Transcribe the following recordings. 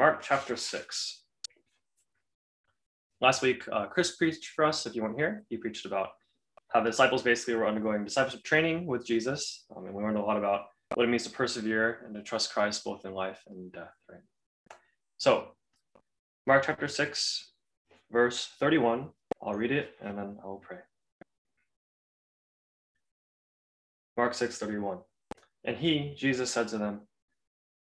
Mark chapter 6. Last week, uh, Chris preached for us. If you weren't here, he preached about how the disciples basically were undergoing discipleship training with Jesus. Um, and we learned a lot about what it means to persevere and to trust Christ both in life and death, right? So, Mark chapter 6, verse 31. I'll read it and then I will pray. Mark 6, 31. And he, Jesus, said to them,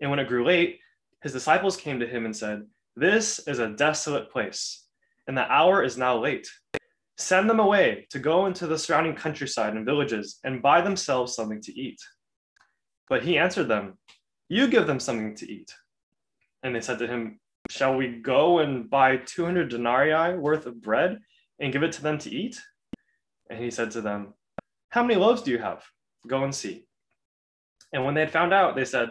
And when it grew late, his disciples came to him and said, This is a desolate place, and the hour is now late. Send them away to go into the surrounding countryside and villages and buy themselves something to eat. But he answered them, You give them something to eat. And they said to him, Shall we go and buy 200 denarii worth of bread and give it to them to eat? And he said to them, How many loaves do you have? Go and see. And when they had found out, they said,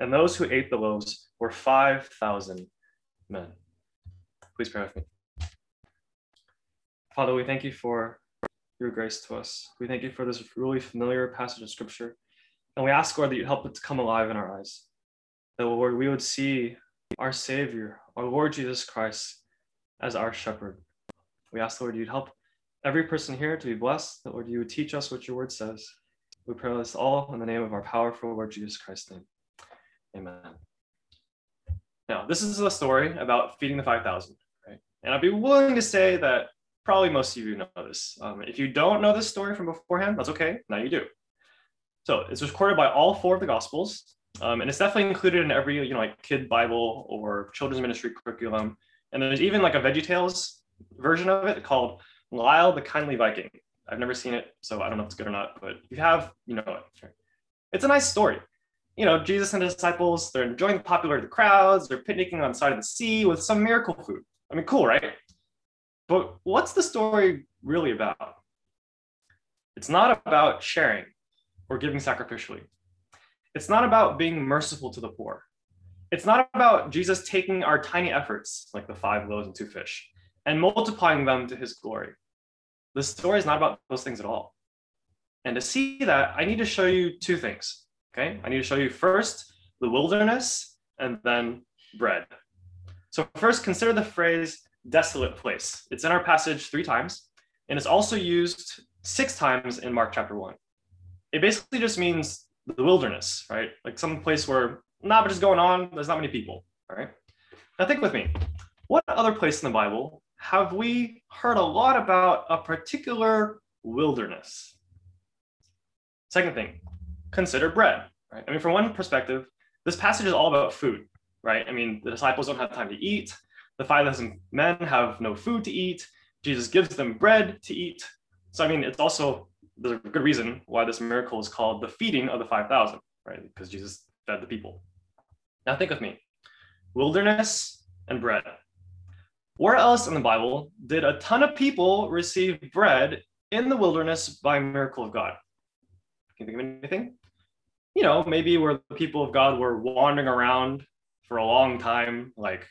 And those who ate the loaves were 5,000 men. Please pray with me. Father, we thank you for your grace to us. We thank you for this really familiar passage of scripture. And we ask, Lord, that you help it to come alive in our eyes. That, Lord, we would see our Savior, our Lord Jesus Christ, as our shepherd. We ask, Lord, you'd help every person here to be blessed, that, Lord, you would teach us what your word says. We pray this all in the name of our powerful Lord Jesus Christ's name. Amen. Now, this is a story about feeding the 5,000, right? And I'd be willing to say that probably most of you know this. Um, if you don't know this story from beforehand, that's okay. Now you do. So it's recorded by all four of the Gospels, um, and it's definitely included in every you know like kid Bible or children's ministry curriculum. And there's even like a VeggieTales version of it called Lyle the Kindly Viking. I've never seen it, so I don't know if it's good or not. But if you have, you know it. It's a nice story you know, Jesus and his disciples, they're enjoying the popularity of the crowds, they're picnicking on the side of the sea with some miracle food. I mean, cool, right? But what's the story really about? It's not about sharing or giving sacrificially. It's not about being merciful to the poor. It's not about Jesus taking our tiny efforts, like the five loaves and two fish, and multiplying them to his glory. The story is not about those things at all. And to see that, I need to show you two things. Okay, I need to show you first the wilderness and then bread. So first, consider the phrase desolate place. It's in our passage three times, and it's also used six times in Mark chapter one. It basically just means the wilderness, right? Like some place where not much is going on, there's not many people, all right? Now think with me. What other place in the Bible have we heard a lot about a particular wilderness? Second thing, consider bread, right? I mean, from one perspective, this passage is all about food, right? I mean, the disciples don't have time to eat. The 5,000 men have no food to eat. Jesus gives them bread to eat. So, I mean, it's also, there's a good reason why this miracle is called the feeding of the 5,000, right? Because Jesus fed the people. Now, think with me wilderness and bread. Where else in the Bible did a ton of people receive bread in the wilderness by miracle of God? Can you think of anything? You know, maybe where the people of God were wandering around for a long time, like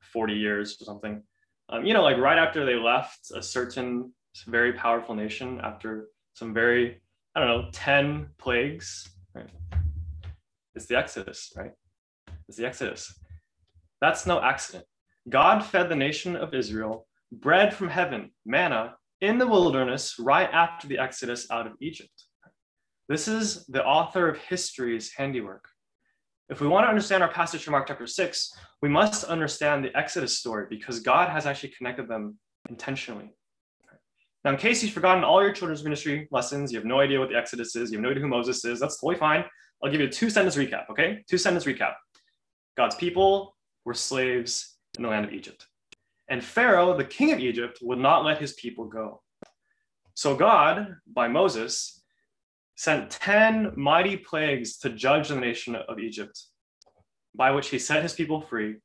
40 years or something. Um, you know, like right after they left a certain very powerful nation after some very, I don't know, 10 plagues, right? It's the Exodus, right? It's the Exodus. That's no accident. God fed the nation of Israel bread from heaven, manna, in the wilderness right after the Exodus out of Egypt. This is the author of history's handiwork. if we want to understand our passage from Mark chapter 6, we must understand the Exodus story because God has actually connected them intentionally. Now, in case you've forgotten all your children's ministry lessons, you have no idea what the Exodus is, you have no idea who Moses is, that's totally fine. I'll give you a two sentence recap, okay? Two sentence recap. God's people were slaves in the land of Egypt. And Pharaoh, the king of Egypt, would not let his people go. So God, by Moses, sent 10 mighty plagues to judge the nation of Egypt, by which he set his people free,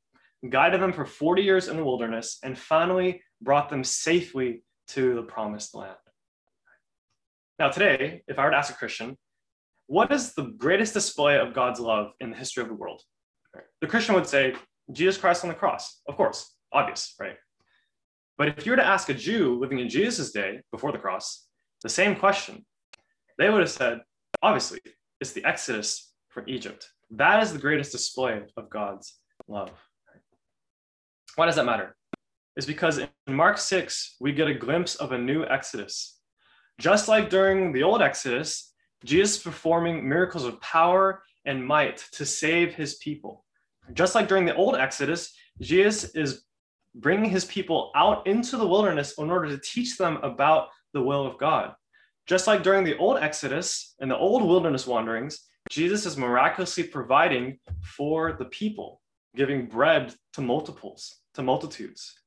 guided them for 40 years in the wilderness, and finally brought them safely to the promised land. Now, today, if I were to ask a Christian, what is the greatest display of God's love in the history of the world? The Christian would say, Jesus Christ on the cross. Of course, obvious, right? But if you were to ask a Jew living in Jesus' day before the cross the same question, they would have said, obviously, it's the Exodus from Egypt. That is the greatest display of God's love. Why does that matter? It's because in Mark 6, we get a glimpse of a new Exodus. Just like during the old Exodus, Jesus performing miracles of power and might to save his people. Just like during the old Exodus, Jesus is bringing his people out into the wilderness in order to teach them about the will of God. Just like during the old Exodus and the old wilderness wanderings, Jesus is miraculously providing for the people, giving bread to multiples, to multitudes.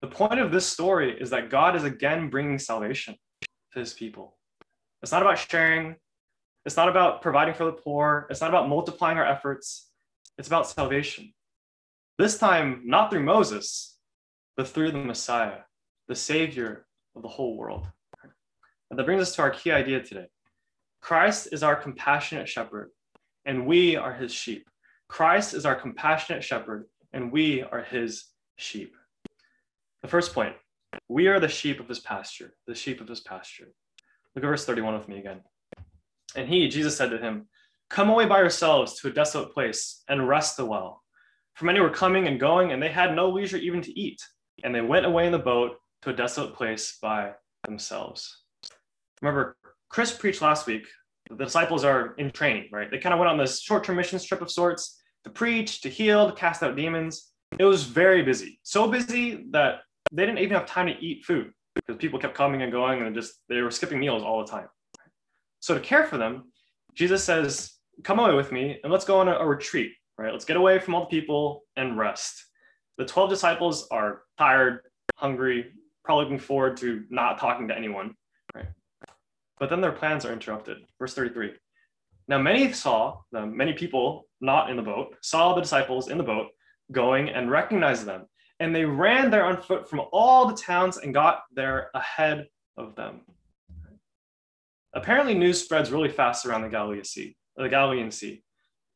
The point of this story is that God is again bringing salvation to his people. It's not about sharing, it's not about providing for the poor, it's not about multiplying our efforts, it's about salvation. This time, not through Moses, but through the Messiah, the Savior of the whole world. That brings us to our key idea today Christ is our compassionate shepherd, and we are his sheep. Christ is our compassionate shepherd, and we are his sheep. The first point we are the sheep of his pasture, the sheep of his pasture. Look at verse 31 with me again. And he, Jesus, said to him, Come away by yourselves to a desolate place and rest a while. For many were coming and going, and they had no leisure even to eat. And they went away in the boat to a desolate place by themselves. Remember, Chris preached last week. The disciples are in training, right? They kind of went on this short term mission trip of sorts to preach, to heal, to cast out demons. It was very busy. So busy that they didn't even have time to eat food because people kept coming and going and just they were skipping meals all the time. So to care for them, Jesus says, Come away with me and let's go on a, a retreat right? Let's get away from all the people and rest. The 12 disciples are tired, hungry, probably looking forward to not talking to anyone? But then their plans are interrupted. Verse 33. Now, many saw them, many people not in the boat, saw the disciples in the boat going and recognized them. And they ran there on foot from all the towns and got there ahead of them. Apparently, news spreads really fast around the Galilean Sea, the Galilean Sea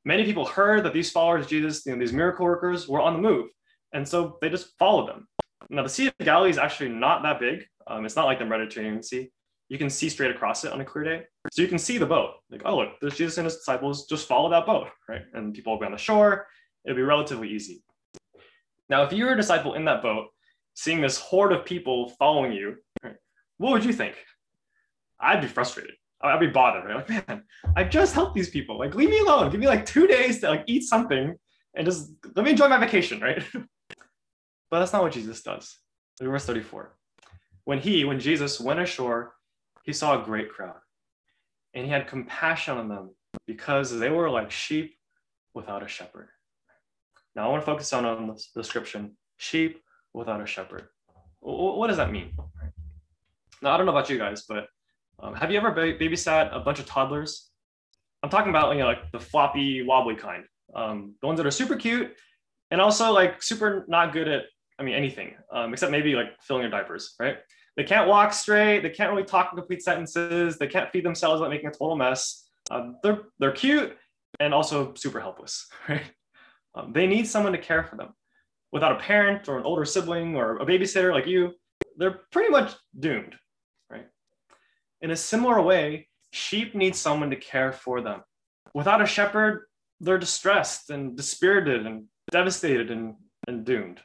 many people heard that these followers of Jesus, you know, these miracle workers, were on the move. And so they just followed them. Now, the Sea of Galilee is actually not that big. Um, it's not like the Mediterranean Sea. You can see straight across it on a clear day. So you can see the boat. Like, oh, look, there's Jesus and his disciples. Just follow that boat, right? And people will be on the shore. It'll be relatively easy. Now, if you were a disciple in that boat, seeing this horde of people following you, right, what would you think? I'd be frustrated. I'd be bothered. Right? Like, man, I just helped these people. Like, leave me alone. Give me like two days to like eat something and just let me enjoy my vacation, right? but that's not what Jesus does. Verse 34. When he, when Jesus went ashore, he saw a great crowd and he had compassion on them because they were like sheep without a shepherd. Now I want to focus on, on the description sheep without a shepherd. What does that mean? Now, I don't know about you guys, but um, have you ever babysat a bunch of toddlers? I'm talking about you know like the floppy wobbly kind, um, the ones that are super cute and also like super not good at I mean anything um, except maybe like filling your diapers, right? They can't walk straight. They can't really talk in complete sentences. They can't feed themselves without making a total mess. Um, they're they're cute and also super helpless, right? Um, they need someone to care for them. Without a parent or an older sibling or a babysitter like you, they're pretty much doomed. right? In a similar way, sheep need someone to care for them. Without a shepherd, they're distressed and dispirited and devastated and, and doomed.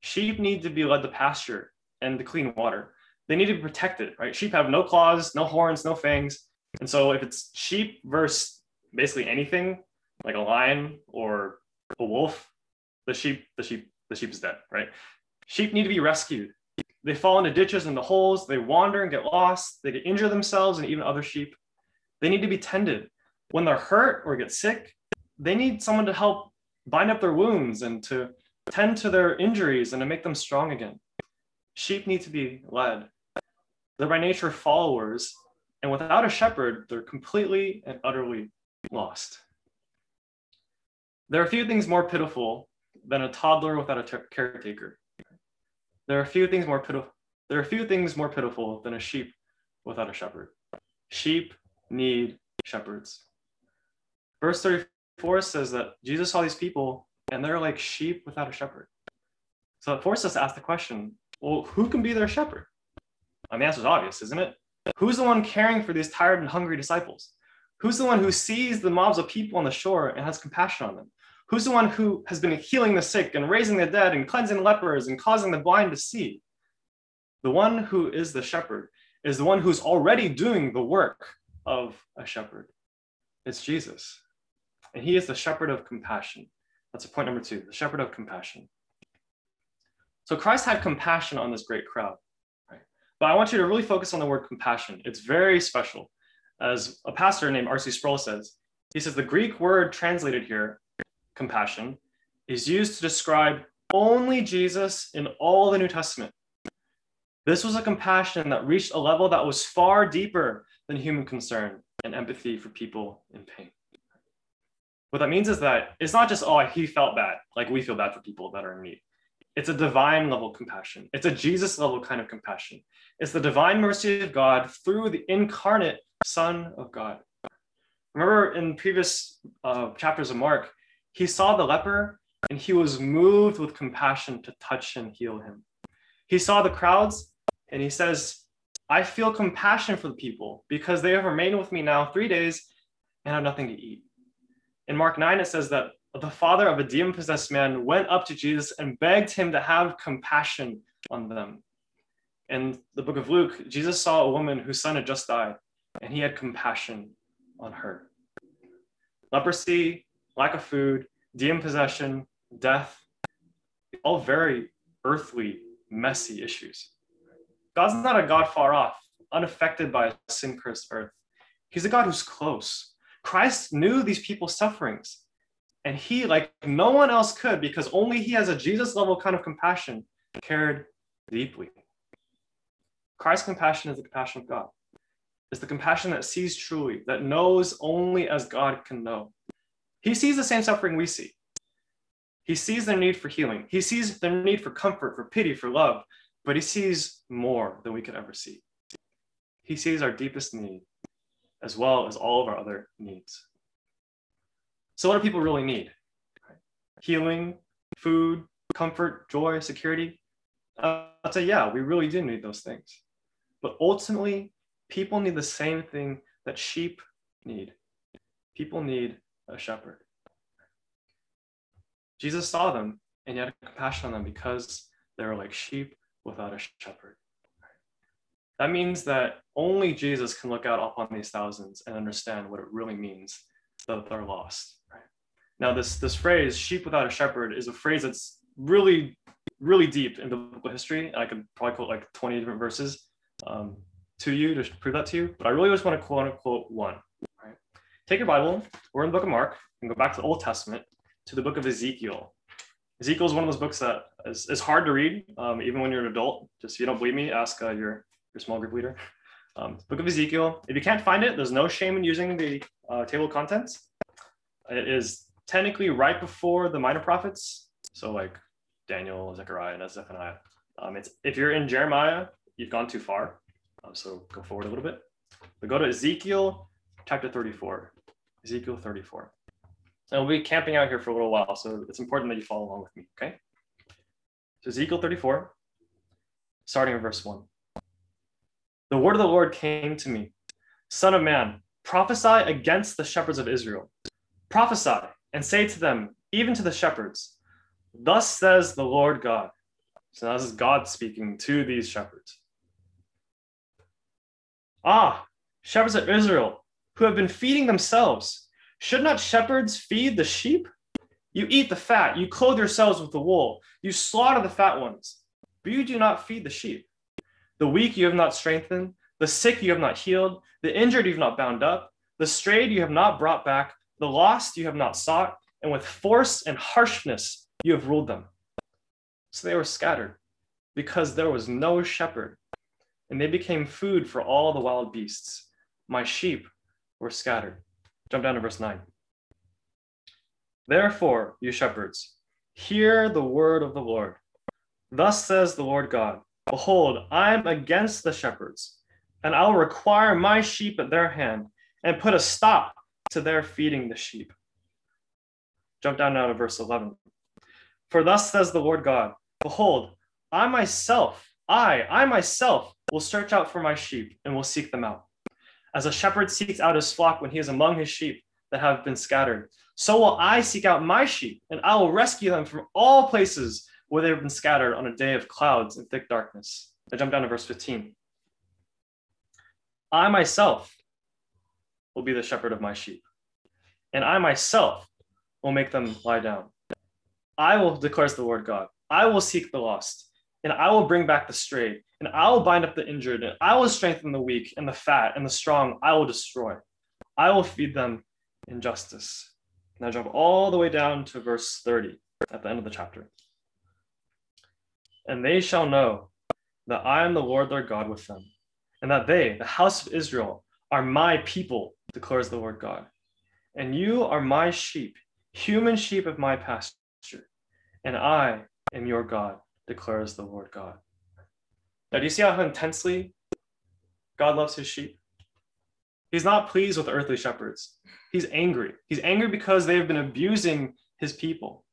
Sheep need to be led to pasture and the clean water. They need to be protected, right? Sheep have no claws, no horns, no fangs. And so if it's sheep versus basically anything, like a lion or a wolf, the sheep, the sheep, the sheep is dead, right? Sheep need to be rescued. They fall into ditches and the holes, they wander and get lost, they get injure themselves and even other sheep. They need to be tended. When they're hurt or get sick, they need someone to help bind up their wounds and to tend to their injuries and to make them strong again. Sheep need to be led. They're by nature followers, and without a shepherd, they're completely and utterly lost. There are few things more pitiful than a toddler without a ter- caretaker. There are few things more pitiful. There are few things more pitiful than a sheep without a shepherd. Sheep need shepherds. Verse 34 says that Jesus saw these people and they're like sheep without a shepherd. So it forced us to ask the question well, who can be their shepherd? And the answer is obvious, isn't it? Who's the one caring for these tired and hungry disciples? Who's the one who sees the mobs of people on the shore and has compassion on them? Who's the one who has been healing the sick and raising the dead and cleansing lepers and causing the blind to see? The one who is the shepherd is the one who's already doing the work of a shepherd. It's Jesus. And he is the shepherd of compassion. That's point number two, the shepherd of compassion. So Christ had compassion on this great crowd. Right? But I want you to really focus on the word compassion. It's very special. As a pastor named R.C. Sproul says, he says the Greek word translated here compassion is used to describe only Jesus in all the New Testament. This was a compassion that reached a level that was far deeper than human concern and empathy for people in pain. What that means is that it's not just, oh, he felt bad, like we feel bad for people that are in need. It's a divine level compassion. It's a Jesus level kind of compassion. It's the divine mercy of God through the incarnate Son of God. Remember in previous uh, chapters of Mark, he saw the leper and he was moved with compassion to touch and heal him. He saw the crowds and he says, I feel compassion for the people because they have remained with me now three days and have nothing to eat. In Mark 9, it says that the father of a demon possessed man went up to Jesus and begged him to have compassion on them. In the book of Luke, Jesus saw a woman whose son had just died and he had compassion on her. Leprosy lack of food, demon possession, death, all very earthly, messy issues. God's not a God far off, unaffected by a sin cursed earth. He's a God who's close. Christ knew these people's sufferings, and he, like no one else could, because only he has a Jesus level kind of compassion, cared deeply. Christ's compassion is the compassion of God. It's the compassion that sees truly, that knows only as God can know. He sees the same suffering we see. He sees their need for healing. He sees their need for comfort, for pity, for love, but he sees more than we could ever see. He sees our deepest need as well as all of our other needs. So, what do people really need? Healing, food, comfort, joy, security? Uh, I'd say, yeah, we really do need those things. But ultimately, people need the same thing that sheep need. People need a shepherd. Jesus saw them and he had compassion on them because they were like sheep without a shepherd. That means that only Jesus can look out upon these thousands and understand what it really means that they're lost. Right? Now, this, this phrase, sheep without a shepherd, is a phrase that's really, really deep in biblical history. I could probably quote like 20 different verses um, to you to prove that to you, but I really just want to quote unquote one take your Bible, we're in the book of Mark, and go back to the Old Testament to the book of Ezekiel. Ezekiel is one of those books that is, is hard to read, um, even when you're an adult. Just if you don't believe me, ask uh, your, your small group leader. Um, book of Ezekiel. If you can't find it, there's no shame in using the uh, table of contents. It is technically right before the minor prophets, so like Daniel, Zechariah, and Zephaniah. Um, it's if you're in Jeremiah, you've gone too far. Um, so go forward a little bit. But go to Ezekiel chapter 34. Ezekiel 34. And we'll be camping out here for a little while, so it's important that you follow along with me, okay? So Ezekiel 34, starting in verse 1. The word of the Lord came to me, Son of man, prophesy against the shepherds of Israel. Prophesy and say to them, even to the shepherds, Thus says the Lord God. So now this is God speaking to these shepherds. Ah, shepherds of Israel, who have been feeding themselves Should not shepherds feed the sheep? You eat the fat, you clothe yourselves with the wool, you slaughter the fat ones, but you do not feed the sheep. The weak you have not strengthened, the sick you have not healed, the injured you have not bound up, the strayed you have not brought back, the lost you have not sought, and with force and harshness you have ruled them. So they were scattered because there was no shepherd, and they became food for all the wild beasts. My sheep were scattered. Jump down to verse 9. Therefore, you shepherds, hear the word of the Lord. Thus says the Lord God Behold, I am against the shepherds, and I will require my sheep at their hand and put a stop to their feeding the sheep. Jump down now to verse 11. For thus says the Lord God Behold, I myself, I, I myself will search out for my sheep and will seek them out. As a shepherd seeks out his flock when he is among his sheep that have been scattered, so will I seek out my sheep, and I will rescue them from all places where they have been scattered on a day of clouds and thick darkness. I jump down to verse 15. I myself will be the shepherd of my sheep, and I myself will make them lie down. I will, declares the Lord God, I will seek the lost, and I will bring back the strayed, and I will bind up the injured, and I will strengthen the weak, and the fat, and the strong I will destroy. I will feed them in justice. Now jump all the way down to verse 30 at the end of the chapter. And they shall know that I am the Lord their God with them, and that they, the house of Israel, are my people, declares the Lord God. And you are my sheep, human sheep of my pasture, and I am your God, declares the Lord God. Now, do you see how intensely God loves his sheep? He's not pleased with earthly shepherds. He's angry. He's angry because they've been abusing his people.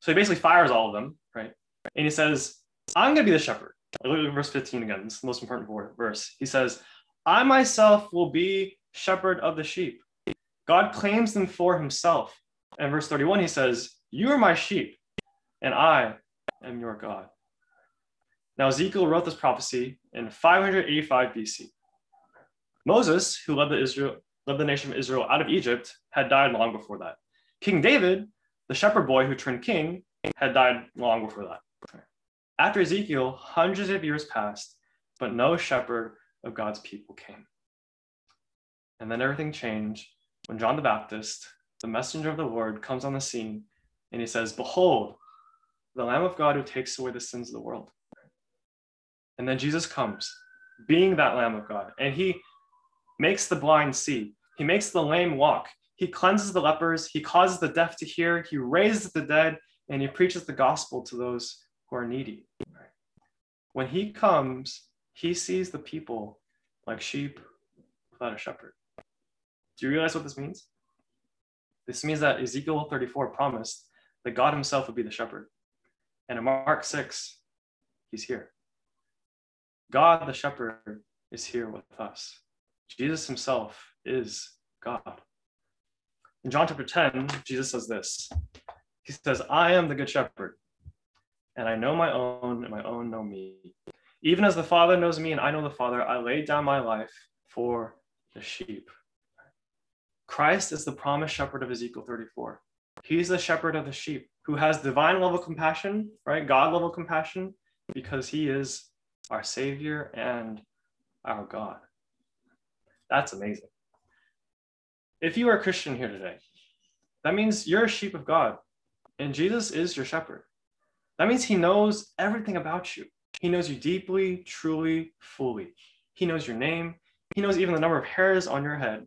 So he basically fires all of them, right? And he says, I'm going to be the shepherd. Look at verse 15 again. This is the most important verse. He says, I myself will be shepherd of the sheep. God claims them for himself. And verse 31, he says, You are my sheep, and I am your God. Now, Ezekiel wrote this prophecy in 585 BC. Moses, who led the, Israel, led the nation of Israel out of Egypt, had died long before that. King David, the shepherd boy who turned king, had died long before that. After Ezekiel, hundreds of years passed, but no shepherd of God's people came. And then everything changed when John the Baptist, the messenger of the Lord, comes on the scene and he says, Behold, the Lamb of God who takes away the sins of the world. And then Jesus comes, being that Lamb of God, and he makes the blind see, he makes the lame walk, he cleanses the lepers, he causes the deaf to hear, he raises the dead, and he preaches the gospel to those who are needy. When he comes, he sees the people like sheep without a shepherd. Do you realize what this means? This means that Ezekiel 34 promised that God himself would be the shepherd. And in Mark 6, he's here. God the shepherd is here with us. Jesus himself is God. In John chapter 10, Jesus says this He says, I am the good shepherd, and I know my own, and my own know me. Even as the Father knows me, and I know the Father, I laid down my life for the sheep. Christ is the promised shepherd of Ezekiel 34. He's the shepherd of the sheep who has divine level compassion, right? God level compassion, because he is our Savior and our God. That's amazing. If you are a Christian here today, that means you're a sheep of God, and Jesus is your shepherd. That means he knows everything about you. He knows you deeply, truly, fully. He knows your name. He knows even the number of hairs on your head.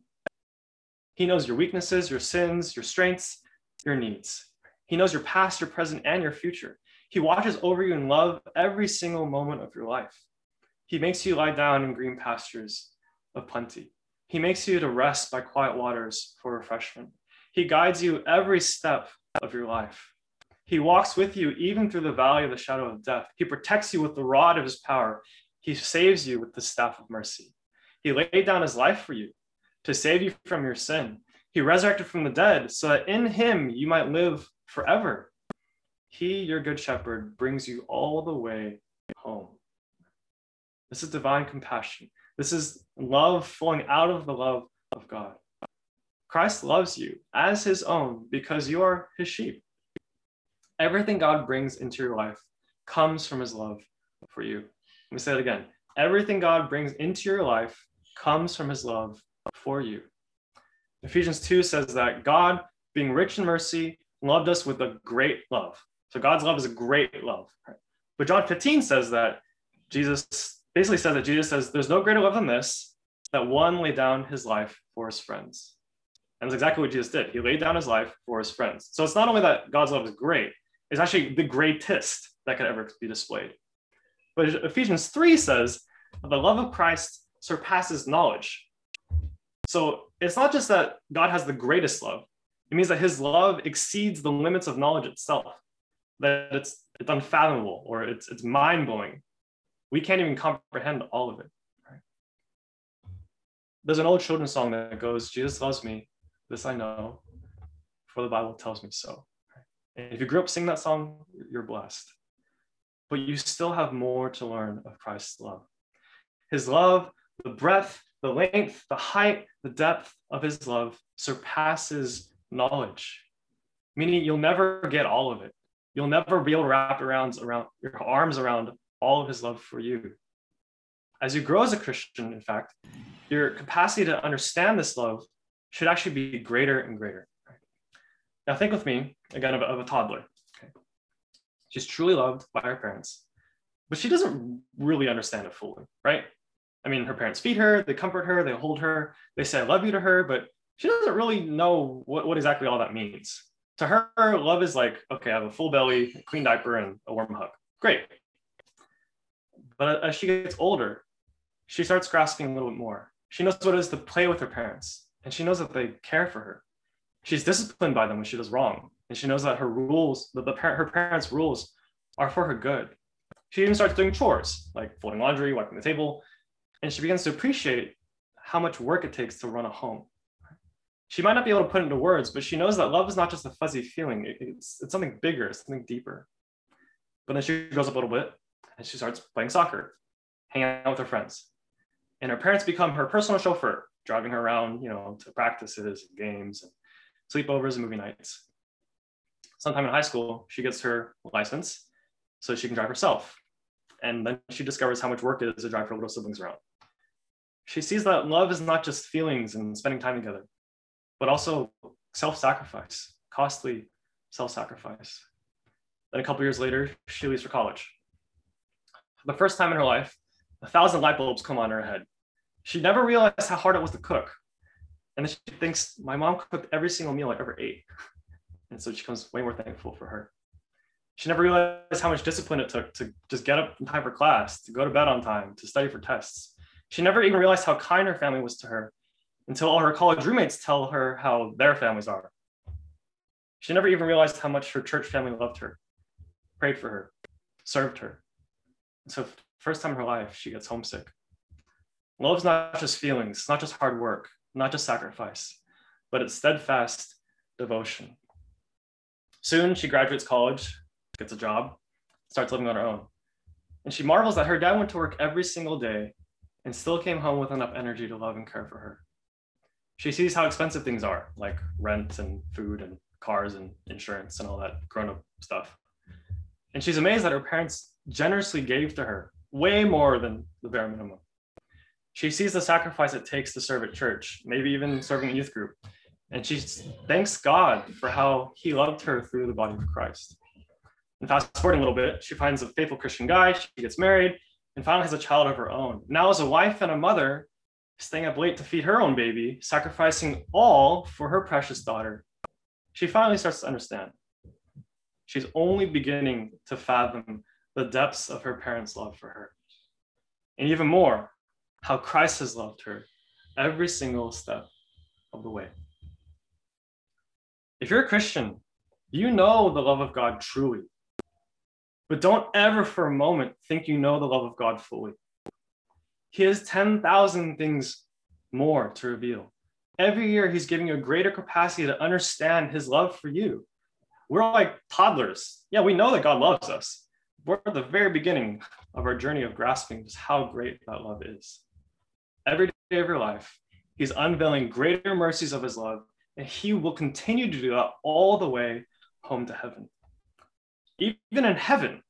He knows your weaknesses, your sins, your strengths, your needs. He knows your past, your present, and your future. He watches over you in love every single moment of your life. He makes you lie down in green pastures of plenty. He makes you to rest by quiet waters for refreshment. He guides you every step of your life. He walks with you even through the valley of the shadow of death. He protects you with the rod of his power. He saves you with the staff of mercy. He laid down his life for you to save you from your sin. He resurrected from the dead so that in him you might live forever. He, your good shepherd, brings you all the way home. This is divine compassion. This is love flowing out of the love of God. Christ loves you as his own because you are his sheep. Everything God brings into your life comes from his love for you. Let me say it again. Everything God brings into your life comes from his love for you. Ephesians 2 says that God, being rich in mercy, loved us with a great love. So God's love is a great love. But John 15 says that Jesus basically says that Jesus says, There's no greater love than this, that one laid down his life for his friends. And that's exactly what Jesus did. He laid down his life for his friends. So it's not only that God's love is great, it's actually the greatest that could ever be displayed. But Ephesians 3 says the love of Christ surpasses knowledge. So it's not just that God has the greatest love, it means that his love exceeds the limits of knowledge itself, that it's, it's unfathomable or it's, it's mind blowing. We can't even comprehend all of it. There's an old children's song that goes, Jesus loves me, this I know, for the Bible tells me so. And if you grew up singing that song, you're blessed. But you still have more to learn of Christ's love. His love, the breadth, the length, the height, the depth of his love surpasses knowledge, meaning you'll never get all of it. You'll never be able to wrap around, around your arms around all of his love for you. As you grow as a Christian, in fact, your capacity to understand this love should actually be greater and greater. Now, think with me again of a, of a toddler. Okay. She's truly loved by her parents, but she doesn't really understand it fully, right? I mean, her parents feed her, they comfort her, they hold her, they say, I love you to her, but she doesn't really know what, what exactly all that means. To her, love is like, okay, I have a full belly, a clean diaper, and a warm hug. Great. But as she gets older, she starts grasping a little bit more. She knows what it is to play with her parents and she knows that they care for her. She's disciplined by them when she does wrong, and she knows that her rules, the, the parent, her parents' rules, are for her good. She even starts doing chores like folding laundry, wiping the table, and she begins to appreciate how much work it takes to run a home. She might not be able to put it into words, but she knows that love is not just a fuzzy feeling. It's, it's something bigger, something deeper. But then she grows up a little bit and she starts playing soccer, hanging out with her friends. And her parents become her personal chauffeur driving her around, you know, to practices, and games, and sleepovers, and movie nights. Sometime in high school, she gets her license so she can drive herself. And then she discovers how much work it is to drive her little siblings around. She sees that love is not just feelings and spending time together, but also self sacrifice, costly self sacrifice. Then a couple years later, she leaves for college. For the first time in her life, a thousand light bulbs come on her head she never realized how hard it was to cook. And then she thinks, my mom cooked every single meal I ever ate. And so she becomes way more thankful for her. She never realized how much discipline it took to just get up in time for class, to go to bed on time, to study for tests. She never even realized how kind her family was to her until all her college roommates tell her how their families are. She never even realized how much her church family loved her, prayed for her, served her. So, first time in her life, she gets homesick. Love's not just feelings, not just hard work, not just sacrifice, but it's steadfast devotion. Soon she graduates college, gets a job, starts living on her own. And she marvels that her dad went to work every single day and still came home with enough energy to love and care for her. She sees how expensive things are, like rent and food and cars and insurance and all that grown up stuff. And she's amazed that her parents generously gave to her way more than the bare minimum. She sees the sacrifice it takes to serve at church, maybe even serving a youth group. And she thanks God for how he loved her through the body of Christ. And fast forwarding a little bit, she finds a faithful Christian guy, she gets married, and finally has a child of her own. Now, as a wife and a mother, staying up late to feed her own baby, sacrificing all for her precious daughter, she finally starts to understand. She's only beginning to fathom the depths of her parents' love for her. And even more, how Christ has loved her every single step of the way. If you're a Christian, you know the love of God truly. But don't ever for a moment think you know the love of God fully. He has 10,000 things more to reveal. Every year, He's giving you a greater capacity to understand His love for you. We're like toddlers. Yeah, we know that God loves us. We're at the very beginning of our journey of grasping just how great that love is every day of your life. He's unveiling greater mercies of his love and he will continue to do that all the way home to heaven. Even in heaven,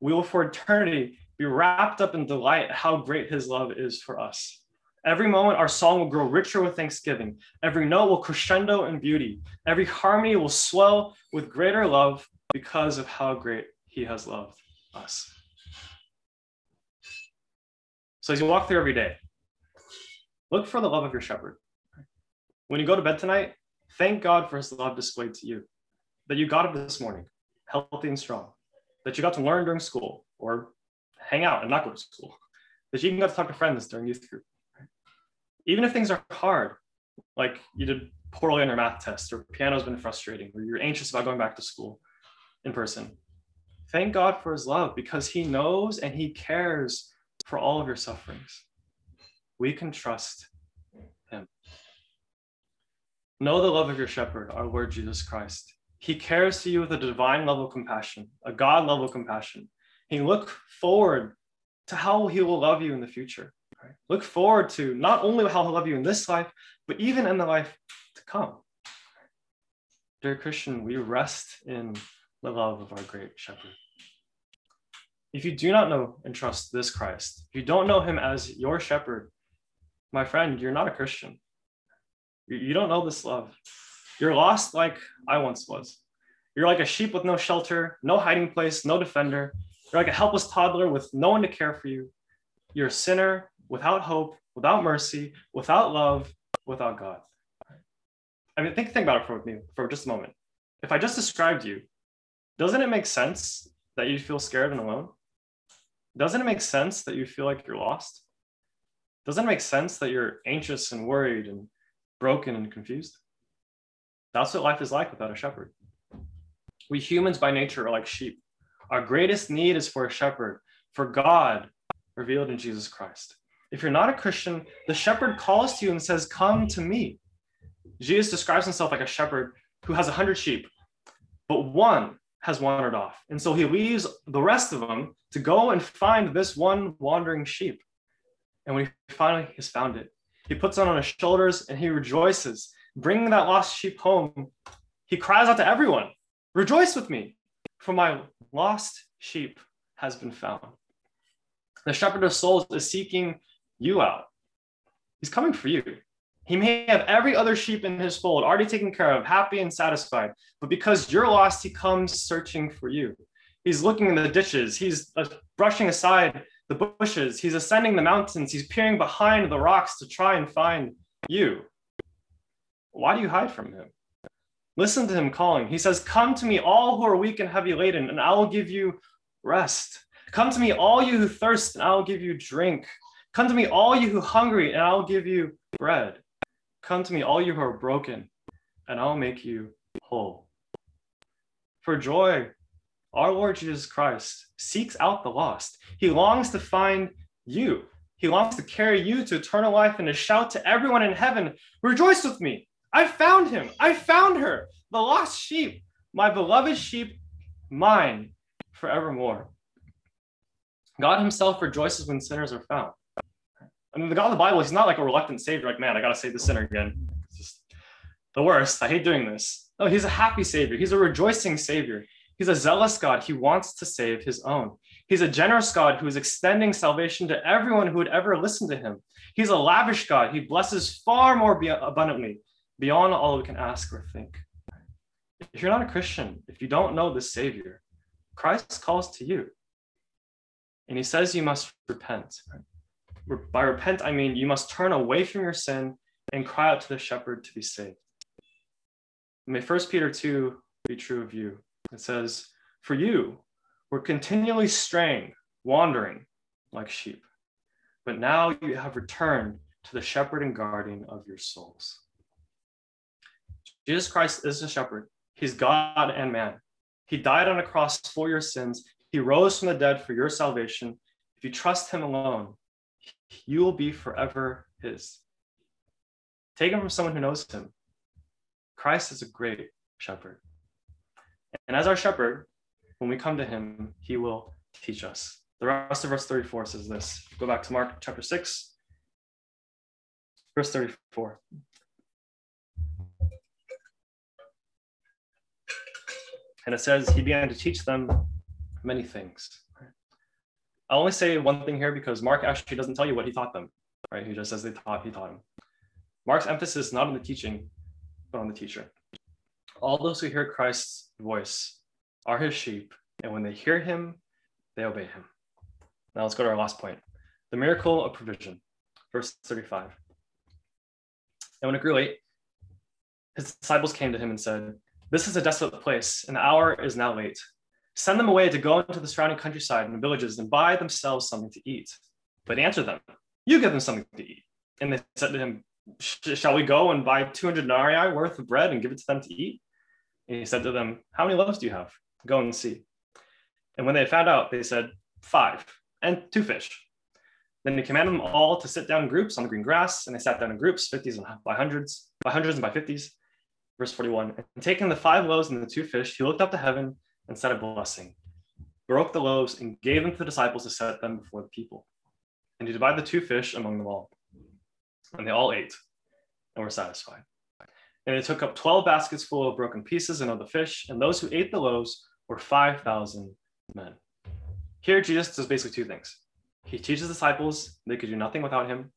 we will for eternity be wrapped up in delight how great his love is for us. Every moment, our song will grow richer with thanksgiving. Every note will crescendo in beauty. Every harmony will swell with greater love because of how great he has loved us. So, as you walk through every day, look for the love of your shepherd. When you go to bed tonight, thank God for his love displayed to you, that you got up this morning healthy and strong, that you got to learn during school or hang out and not go to school, that you even got to talk to friends during youth group even if things are hard, like you did poorly on your math test or piano's been frustrating or you're anxious about going back to school in person, thank God for his love because he knows and he cares for all of your sufferings. We can trust him. Know the love of your shepherd, our Lord Jesus Christ. He cares for you with a divine level of compassion, a God level of compassion. He look forward to how he will love you in the future. Right? Look forward to not only how he'll love you in this life, but even in the life to come. Dear Christian, we rest in the love of our great shepherd. If you do not know and trust this Christ, if you don't know him as your shepherd, my friend, you're not a Christian. You don't know this love. You're lost like I once was. You're like a sheep with no shelter, no hiding place, no defender. You're like a helpless toddler with no one to care for you. You're a sinner without hope, without mercy, without love, without God. I mean, think, think about it for me for just a moment. If I just described you, doesn't it make sense that you feel scared and alone? Doesn't it make sense that you feel like you're lost? Doesn't it make sense that you're anxious and worried and broken and confused? That's what life is like without a shepherd. We humans by nature are like sheep. Our greatest need is for a shepherd, for God revealed in Jesus Christ. If you're not a Christian, the shepherd calls to you and says, Come to me. Jesus describes himself like a shepherd who has a hundred sheep, but one has wandered off. And so he leaves the rest of them to go and find this one wandering sheep. And when he finally has found it, he puts it on his shoulders and he rejoices, bringing that lost sheep home. He cries out to everyone, Rejoice with me, for my lost sheep has been found. The shepherd of souls is seeking you out. He's coming for you. He may have every other sheep in his fold already taken care of, happy and satisfied, but because you're lost, he comes searching for you. He's looking in the ditches, he's uh, brushing aside the bushes, he's ascending the mountains, he's peering behind the rocks to try and find you. Why do you hide from him? Listen to him calling. He says, Come to me, all who are weak and heavy laden, and I will give you rest. Come to me, all you who thirst, and I will give you drink. Come to me, all you who hungry, and I'll give you bread. Come to me, all you who are broken, and I'll make you whole. For joy, our Lord Jesus Christ seeks out the lost. He longs to find you. He longs to carry you to eternal life and to shout to everyone in heaven, Rejoice with me! I found him! I found her! The lost sheep, my beloved sheep, mine forevermore. God himself rejoices when sinners are found. I mean, the God of the Bible, he's not like a reluctant savior, like, man, I got to save the sinner again. It's just the worst. I hate doing this. No, he's a happy savior. He's a rejoicing savior. He's a zealous God. He wants to save his own. He's a generous God who is extending salvation to everyone who would ever listen to him. He's a lavish God. He blesses far more abundantly beyond all we can ask or think. If you're not a Christian, if you don't know the Savior, Christ calls to you. And he says you must repent. By repent, I mean you must turn away from your sin and cry out to the shepherd to be saved. May 1 Peter 2 be true of you. It says, For you were continually straying, wandering like sheep, but now you have returned to the shepherd and guardian of your souls. Jesus Christ is the shepherd. He's God and man. He died on a cross for your sins. He rose from the dead for your salvation. If you trust him alone, you will be forever his. Take him from someone who knows him. Christ is a great shepherd. And as our shepherd, when we come to him, he will teach us. The rest of verse 34 says this. Go back to Mark chapter 6, verse 34. And it says he began to teach them many things. I'll only say one thing here because Mark actually doesn't tell you what he taught them, right? He just says they taught, he taught him. Mark's emphasis is not on the teaching, but on the teacher. All those who hear Christ's voice are his sheep, and when they hear him, they obey him. Now let's go to our last point the miracle of provision, verse 35. And when it grew late, his disciples came to him and said, This is a desolate place, and the hour is now late. Send them away to go into the surrounding countryside and villages and buy themselves something to eat. But answer them, You give them something to eat. And they said to him, Shall we go and buy 200 denarii worth of bread and give it to them to eat? And he said to them, How many loaves do you have? Go and see. And when they found out, they said, Five, and two fish. Then he commanded them all to sit down in groups on the green grass, and they sat down in groups, fifties and by hundreds, by hundreds and by fifties. Verse 41. And taking the five loaves and the two fish, he looked up to heaven and said a blessing, broke the loaves, and gave them to the disciples to set them before the people. And he divided the two fish among them all. And they all ate and were satisfied. And they took up 12 baskets full of broken pieces and of the fish, and those who ate the loaves were 5,000 men. Here, Jesus does basically two things. He teaches disciples they could do nothing without him,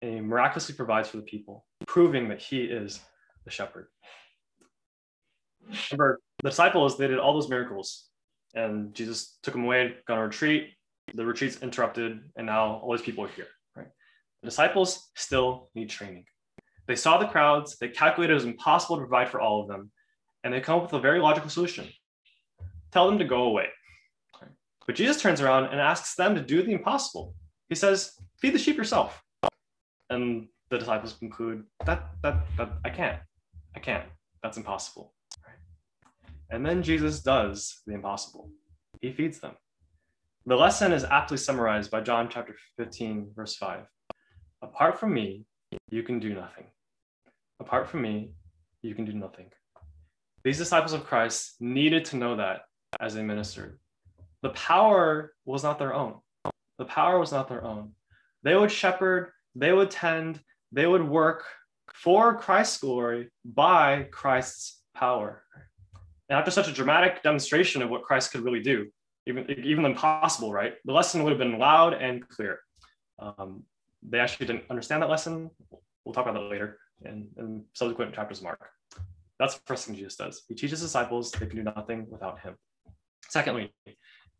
and he miraculously provides for the people, proving that he is the shepherd. Remember, the disciples, they did all those miracles, and Jesus took them away, got on a retreat. The retreat's interrupted, and now all these people are here, right? The disciples still need training. They saw the crowds, they calculated it was impossible to provide for all of them, and they come up with a very logical solution tell them to go away. But Jesus turns around and asks them to do the impossible. He says, Feed the sheep yourself. And the disciples conclude, That, that, that I can't. I can't. That's impossible. And then Jesus does the impossible. He feeds them. The lesson is aptly summarized by John chapter 15, verse 5. Apart from me, you can do nothing. Apart from me, you can do nothing. These disciples of Christ needed to know that as they ministered. The power was not their own. The power was not their own. They would shepherd, they would tend, they would work for Christ's glory by Christ's power. And after such a dramatic demonstration of what Christ could really do, even, even impossible, right? The lesson would have been loud and clear. Um, they actually didn't understand that lesson. We'll talk about that later in, in subsequent chapters of Mark. That's the first thing Jesus does. He teaches disciples they can do nothing without him. Secondly,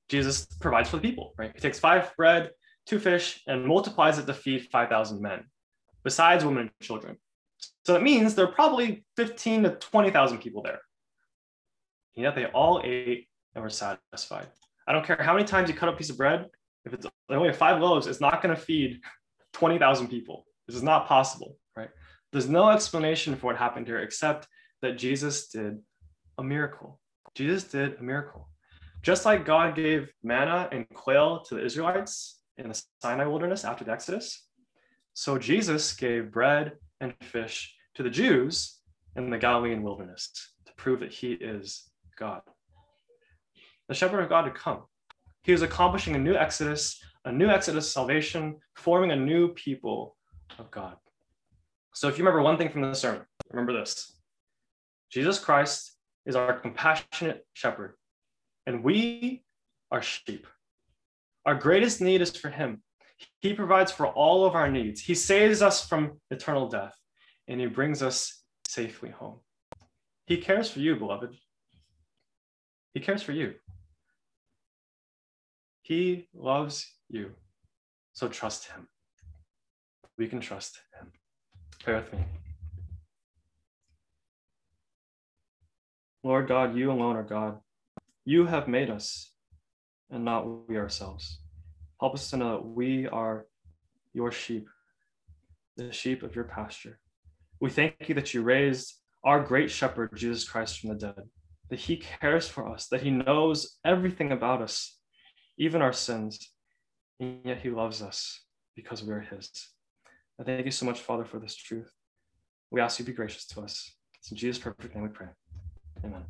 Jesus provides for the people, right? He takes five bread, two fish, and multiplies it to feed 5,000 men, besides women and children. So that means there are probably 15 to 20,000 people there. And yet they all ate and were satisfied. I don't care how many times you cut a piece of bread, if it's only five loaves, it's not going to feed 20,000 people. This is not possible, right? There's no explanation for what happened here except that Jesus did a miracle. Jesus did a miracle. Just like God gave manna and quail to the Israelites in the Sinai wilderness after the Exodus, so Jesus gave bread and fish to the Jews in the Galilean wilderness to prove that he is God. The shepherd of God had come. He was accomplishing a new Exodus, a new Exodus salvation, forming a new people of God. So if you remember one thing from the sermon, remember this Jesus Christ is our compassionate shepherd and we are sheep. Our greatest need is for Him. He provides for all of our needs. He saves us from eternal death, and He brings us safely home. He cares for you, beloved. He cares for you. He loves you. So trust Him. We can trust Him. Pray with me. Lord God, you alone are God. You have made us and not we ourselves. Help us to know that we are your sheep, the sheep of your pasture. We thank you that you raised our great shepherd, Jesus Christ, from the dead, that he cares for us, that he knows everything about us, even our sins, and yet he loves us because we are his. I thank you so much, Father, for this truth. We ask you to be gracious to us. It's in Jesus' perfect name we pray. Amen.